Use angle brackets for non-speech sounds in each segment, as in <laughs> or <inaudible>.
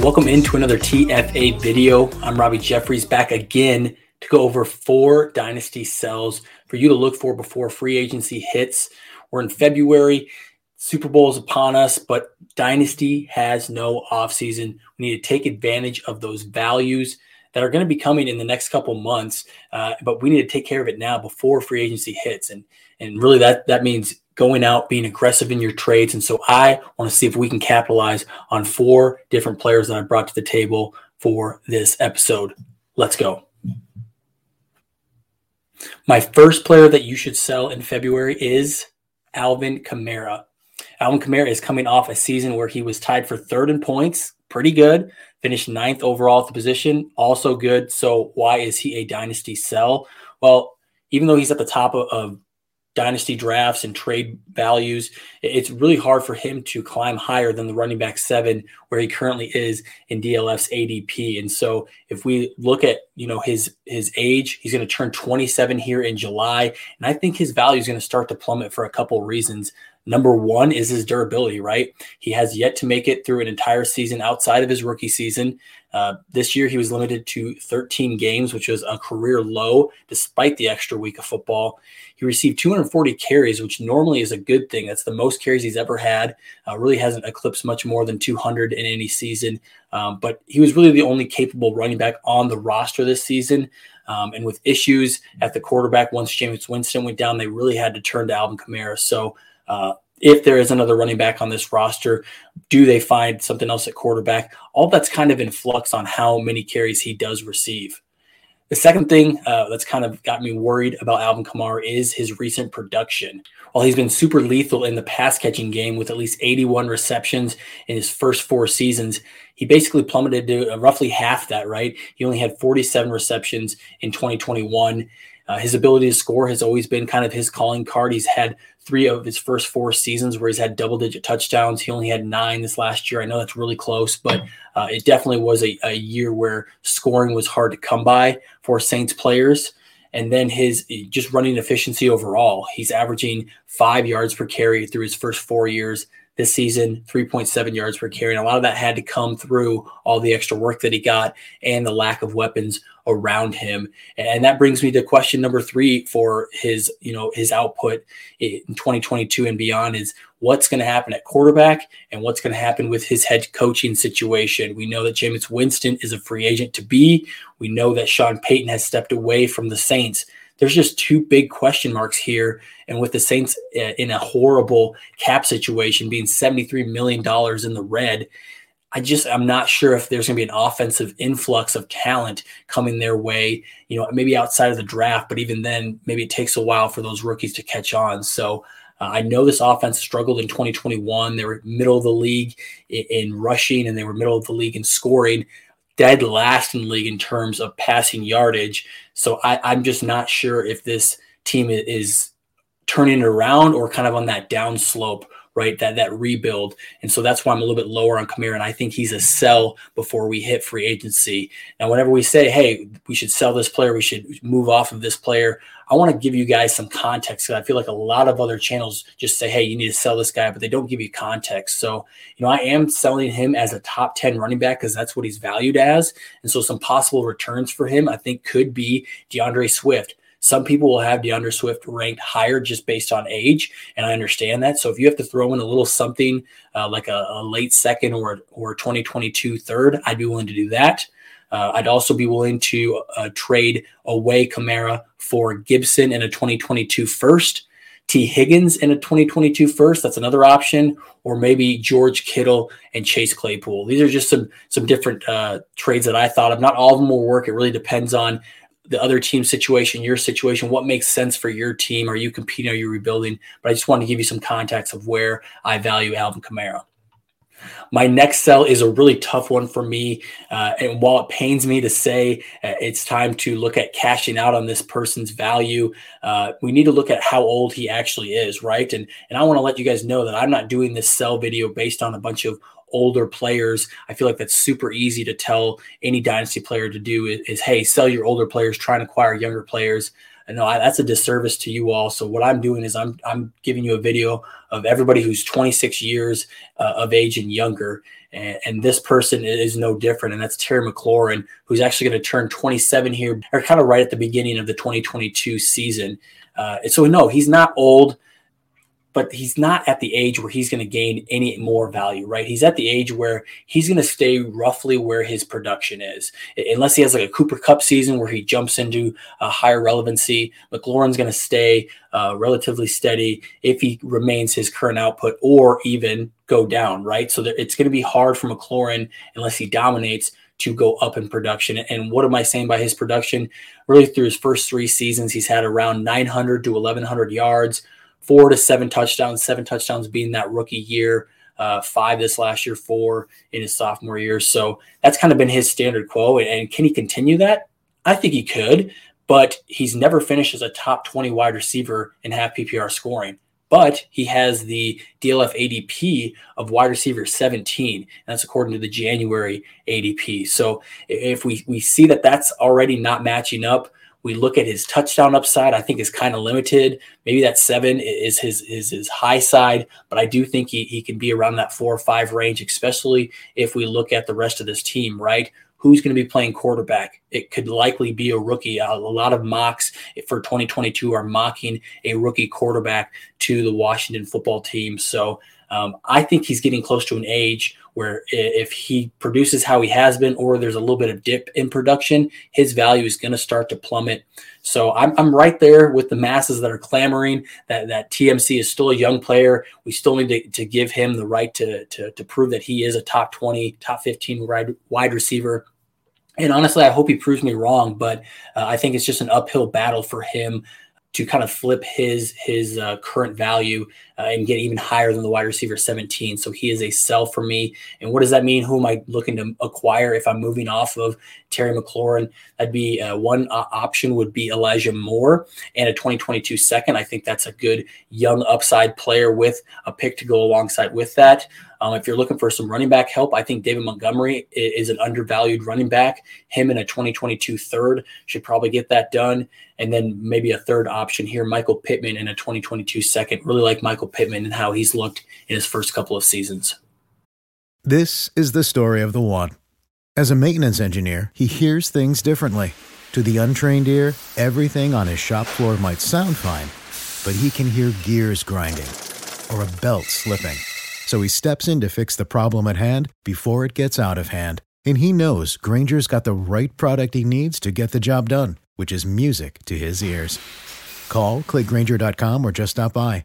welcome into another TFA video. I'm Robby Jeffries back again to go over four dynasty sells for you to look for before free agency hits. We're in February. Super Bowl is upon us, but dynasty has no offseason. We need to take advantage of those values that are going to be coming in the next couple months, uh, but we need to take care of it now before free agency hits. And and really that that means going out, being aggressive in your trades. And so I want to see if we can capitalize on four different players that I brought to the table for this episode. Let's go. My first player that you should sell in February is Alvin Kamara. Alvin Kamara is coming off a season where he was tied for third in points, pretty good. Finished ninth overall at the position, also good. So why is he a dynasty sell? Well, even though he's at the top of, of dynasty drafts and trade values, it's really hard for him to climb higher than the running back seven where he currently is in DLF's ADP. And so if we look at, you know, his his age, he's going to turn 27 here in July. And I think his value is going to start to plummet for a couple of reasons. Number one is his durability, right? He has yet to make it through an entire season outside of his rookie season. Uh, this year, he was limited to 13 games, which was a career low despite the extra week of football. He received 240 carries, which normally is a good thing. That's the most carries he's ever had. Uh, really hasn't eclipsed much more than 200 in any season. Um, but he was really the only capable running back on the roster this season. Um, and with issues at the quarterback, once Jameis Winston went down, they really had to turn to Alvin Kamara. So uh, if there is another running back on this roster, do they find something else at quarterback? All that's kind of in flux on how many carries he does receive. The second thing uh, that's kind of got me worried about Alvin Kamara is his recent production. While he's been super lethal in the pass catching game with at least 81 receptions in his first four seasons, he basically plummeted to roughly half that, right? He only had 47 receptions in 2021. Uh, his ability to score has always been kind of his calling card. He's had three of his first four seasons where he's had double digit touchdowns. He only had nine this last year. I know that's really close, but uh, it definitely was a, a year where scoring was hard to come by for Saints players. And then his just running efficiency overall. He's averaging five yards per carry through his first four years this season, 3.7 yards per carry. And a lot of that had to come through all the extra work that he got and the lack of weapons around him. And that brings me to question number three for his, you know, his output in 2022 and beyond is what's going to happen at quarterback and what's going to happen with his head coaching situation. We know that Jameis Winston is a free agent to be. We know that Sean Payton has stepped away from the Saints there's just two big question marks here. And with the Saints uh, in a horrible cap situation, being $73 million in the red, I just I'm not sure if there's going to be an offensive influx of talent coming their way. You know, maybe outside of the draft, but even then, maybe it takes a while for those rookies to catch on. So uh, I know this offense struggled in 2021. They were middle of the league in rushing, and they were middle of the league in scoring. Dead last in the league in terms of passing yardage. So I, I'm just not sure if this team is turning around or kind of on that down slope right? That that rebuild, and so that's why I'm a little bit lower on Kamara, and I think he's a sell before we hit free agency. Now, whenever we say, "Hey, we should sell this player, we should move off of this player," I want to give you guys some context because I feel like a lot of other channels just say, "Hey, you need to sell this guy," but they don't give you context. So, you know, I am selling him as a top ten running back because that's what he's valued as, and so some possible returns for him I think could be D'Andre Swift. Some people will have D'Andre Swift ranked higher just based on age, and I understand that. So if you have to throw in a little something uh, like a, a, late second or or 2022 third, I'd be willing to do that. Uh, I'd also be willing to uh, trade away Kamara for Gibson in a 2022 first, Tee Higgins in a 2022 first. That's another option, or maybe George Kittle and Chase Claypool. These are just some some different uh, trades that I thought of. Not all of them will work. It really depends on the other team situation, your situation, what makes sense for your team? Are you competing? Are you rebuilding? But I just wanted to give you some context of where I value Alvin Kamara. My next sell is a really tough one for me. Uh, and while it pains me to say uh, it's time to look at cashing out on this person's value, uh, we need to look at how old he actually is, right? And, and I want to let you guys know that I'm not doing this sell video based on a bunch of older players. I feel like that's super easy to tell any dynasty player to do is, is hey, sell your older players, try and acquire younger players. And no, I, that's a disservice to you all. So what I'm doing is I'm I'm giving you a video of everybody who's 26 years uh, of age and younger, and, and, this person is no different. And that's Terry McLaurin, who's actually going to turn 27 here, or kind of right at the beginning of the 2022 season. Uh, so no, he's not old but he's not at the age where he's going to gain any more value, right? He's at the age where he's going to stay roughly where his production is, unless he has like a Cooper Kupp season where he jumps into a higher relevancy. McLaurin's going to stay uh, relatively steady if he remains his current output, or even go down, right? So it's going to be hard for McLaurin unless he dominates to go up in production. And what am I saying by his production? Really, through his first three seasons, he's had around 900 to 1100 yards four to seven touchdowns, seven touchdowns being that rookie year, uh, five this last year, four in his sophomore year. So that's kind of been his standard quo. And can he continue that? I think he could, but he's never finished as a top 20 wide receiver in half PPR scoring. But he has the DLF ADP of wide receiver 17. And that's according to the January ADP. So if we, we see that that's already not matching up, we look at his touchdown upside. I think is kind of limited. Maybe that seven is his is his high side, but I do think he, he can be around that four or five range, especially if we look at the rest of this team, right? Who's going to be playing quarterback? It could likely be a rookie. A lot of mocks for 2022 are mocking a rookie quarterback to the Washington football team. So um, I think he's getting close to an age where if he produces how he has been, or there's a little bit of dip in production, his value is going to start to plummet. So I'm, I'm right there with the masses that are clamoring that, that TMC is still a young player. We still need to, to give him the right to, to, to prove that he is a top 20, top 15 wide, wide receiver. And honestly, I hope he proves me wrong, but uh, I think it's just an uphill battle for him to kind of flip his his uh, current value uh, and get even higher than the wide receiver 17. So he is a sell for me. And what does that mean? Who am I looking to acquire if I'm moving off of Terry McLaurin? That'd be uh, one uh, option would be Elijah Moore and a 2022 second. I think that's a good young upside player with a pick to go alongside with that. Um, if you're looking for some running back help, I think David Montgomery is an undervalued running back. Him in a 2022 third should probably get that done. And then maybe a third option here, Michael Pittman in a 2022 second. Really like Michael Pittman and how he's looked in his first couple of seasons. This is the story of the one. As a maintenance engineer, he hears things differently. To the untrained ear, everything on his shop floor might sound fine, but he can hear gears grinding or a belt slipping. So he steps in to fix the problem at hand before it gets out of hand. And he knows Grainger's got the right product he needs to get the job done, which is music to his ears. Call, clickgrainger.com, or just stop by.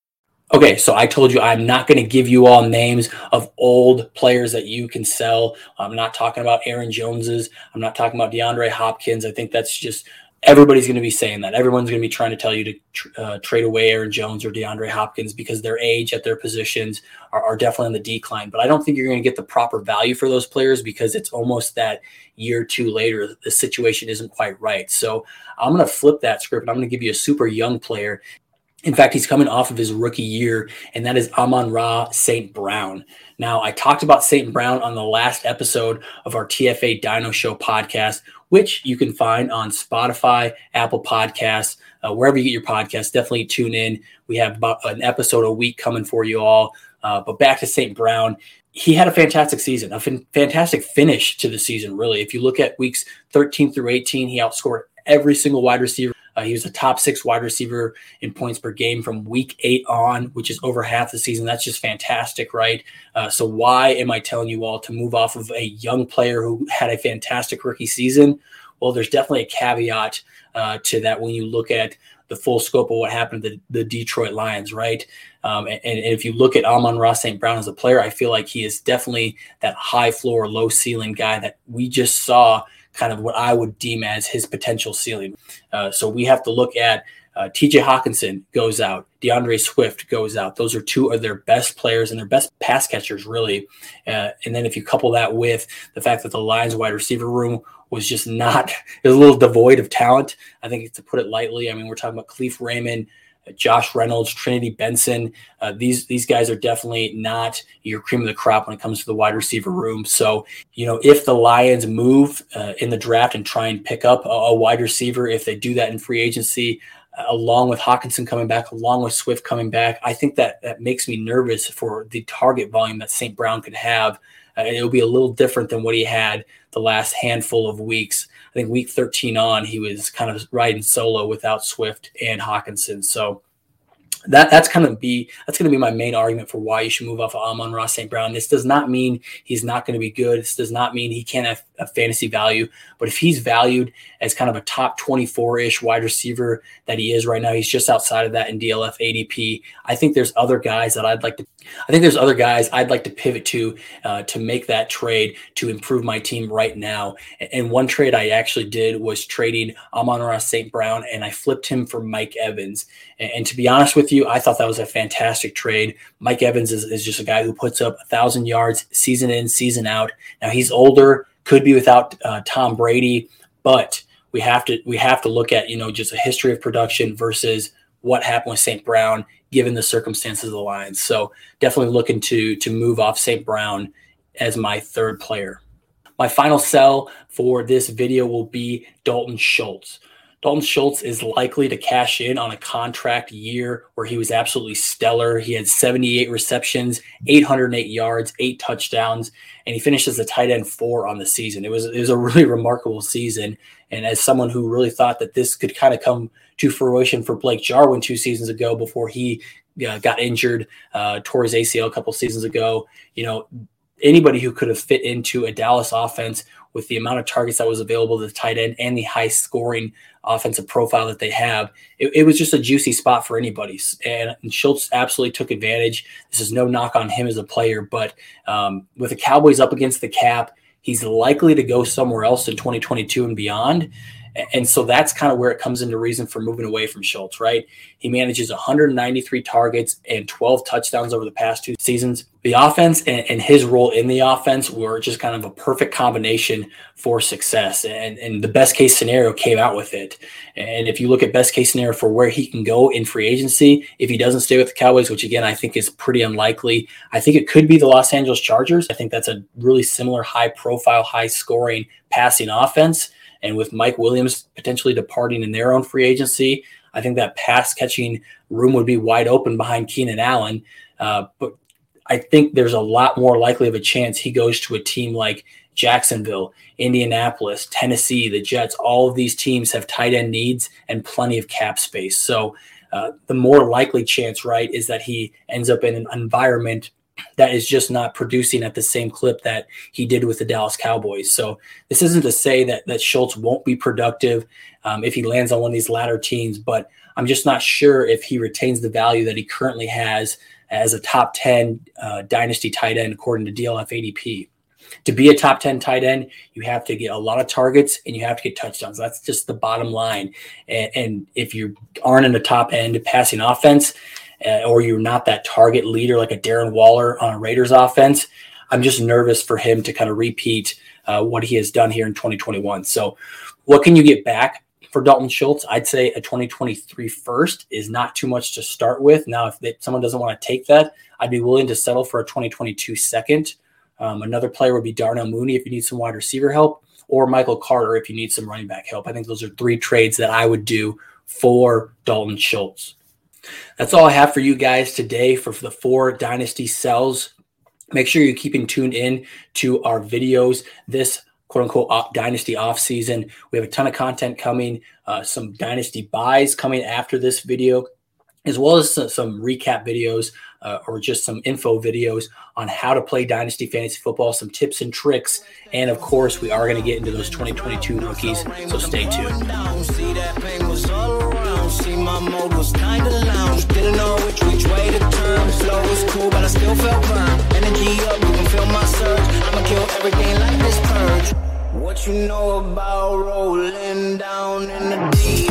Okay, so I told you I'm not going to give you all names of old players that you can sell. I'm not talking about Aaron Joneses. I'm not talking about DeAndre Hopkins. I think that's just everybody's going to be saying that. Everyone's going to be trying to tell you to uh, trade away Aaron Jones or DeAndre Hopkins because their age at their positions are, are definitely on the decline. But I don't think you're going to get the proper value for those players because it's almost that year two later, the situation isn't quite right. So I'm going to flip that script. I'm going to give you a super young player in fact, he's coming off of his rookie year, and that is Amon Ra St. Brown. Now, I talked about St. Brown on the last episode of our TFA Dino Show podcast, which you can find on Spotify, Apple Podcasts, uh, wherever you get your podcasts. Definitely tune in. We have about an episode a week coming for you all. Uh, but back to St. Brown. He had a fantastic season, a fin- fantastic finish to the season, really. If you look at weeks 13 through 18, he outscored every single wide receiver uh, he was a top six wide receiver in points per game from week eight on, which is over half the season. That's just fantastic, right? Uh, so, why am I telling you all to move off of a young player who had a fantastic rookie season? Well, there's definitely a caveat uh, to that when you look at the full scope of what happened to the, the Detroit Lions, right? Um, and, and, if you look at Amon Ra St. Brown as a player, I feel like he is definitely that high floor, low ceiling guy that we just saw kind of what I would deem as his potential ceiling. Uh, so we have to look at uh, TJ Hockenson goes out, D'Andre Swift goes out. Those are two of their best players and their best pass catchers, really. Uh, and then if you couple that with the fact that the Lions wide receiver room was just not, <laughs> was a little devoid of talent. I think to put it lightly, I mean, we're talking about Kalif Raymond, Josh Reynolds, Trinity Benson. Uh, these these guys are definitely not your cream of the crop when it comes to the wide receiver room. So you know if the Lions move uh, in the draft and try and pick up a, a, wide receiver, if they do that in free agency, along with Hockenson coming back, along with Swift coming back, I think that that makes me nervous for the target volume that St. Brown could have. Uh, it'll be a little different than what he had the last handful of weeks. I think week 13 on, he was kind of riding solo without Swift and Hockenson. So that that's kind of be that's going to be my main argument for why you should move off of Amon Ra St. Brown. This does not mean he's not going to be good. This does not mean he can't have a fantasy value. But if he's valued as kind of a top 24 ish wide receiver that he is right now, he's just outside of that in DLF ADP. I think there's other guys that I'd like to. I think there's other guys I'd like to pivot to uh, to make that trade to improve my team right now. And one trade I actually did was trading Amon Ra St. Brown, and I flipped him for Mike Evans. And, and to be honest with you, I thought that was a fantastic trade. Mike Evans is, is just a guy who puts up a thousand yards season in, season out. Now he's older, could be without uh, Tom Brady, but we have to we have to look at you know just a history of production versus what happened with St. Brown given the circumstances of the Lions. So definitely looking to to move off St. Brown as my third player. My final sell for this video will be Dalton Schultz. Dalton Schultz is likely to cash in on a contract year where he was absolutely stellar. He had 78 receptions, 808 yards, eight touchdowns, and he finished as a tight end four on the season. It was it was a <laughs> really remarkable season. And as someone who really thought that this could kind of come to fruition for Blake Jarwin two seasons ago before he uh, got injured, uh, tore his ACL a couple seasons ago, you know, anybody who could have fit into a Dallas offense with the amount of targets that was available to the tight end and the high scoring offensive profile that they have, it, it was just a juicy spot for anybody. And, and, Schultz absolutely took advantage. This is no knock on him as a player, but um, with the Cowboys up against the cap, he's likely to go somewhere else in 2022 and beyond. And so that's kind of where it comes into reason for moving away from Schultz, right? He manages 193 targets and 12 touchdowns over the past two seasons. The offense and, and, his role in the offense were just kind of a perfect combination for success. And, and the best case scenario came out with it. And if you look at best case scenario for where he can go in free agency, if he doesn't stay with the Cowboys, which again, I think is pretty unlikely, I think it could be the Los Angeles Chargers. I think that's a really similar high profile, high scoring passing offense. And with Mike Williams potentially departing in their own free agency, I think that pass catching room would be wide open behind Keenan Allen. Uh, but I think there's a lot more likely of a chance he goes to a team like Jacksonville, Indianapolis, Tennessee, the Jets. All of these teams have tight end needs and plenty of cap space. So uh, the more likely chance, right, is that he ends up in an environment that is just not producing at the same clip that he did with the Dallas Cowboys. So this isn't to say that that Schultz won't be productive um, if he lands on one of these latter teams, but I'm just not sure if he retains the value that he currently has as a top 10 uh, dynasty tight end according to DLF ADP. To be a top 10 tight end, you have to get a lot of targets and you have to get touchdowns. That's just the bottom line. And, and if you aren't in the top end passing offense, uh, or you're not that target leader like a Darren Waller on a Raiders offense, I'm just nervous for him to kind of repeat uh, what he has done here in 2021. So, what can you get back for Dalton Schultz? I'd say a 2023 first is not too much to start with. Now, if they, someone doesn't want to take that, I'd be willing to settle for a 2022 second. Um, another player would be Darnell Mooney if you need some wide receiver help, or Michael Carter if you need some running back help. I think those are three trades that I would do for Dalton Schultz. That's all I have for you guys today for, the four dynasty sells. Make sure you're keeping tuned in to our videos this quote unquote off, dynasty off season. We have a ton of content coming, uh, some dynasty buys coming after this video, as well as some, some recap videos uh, or just some info videos on how to play dynasty fantasy football, some tips and tricks. And of course, we are going to get into those 2022 rookies. So stay tuned mode was kinda lounge. Didn't know which which way to turn. Was cool, but I still felt. Energy up, you can feel my surge. I'ma kill everything like this purge. What you know about rolling down in the deep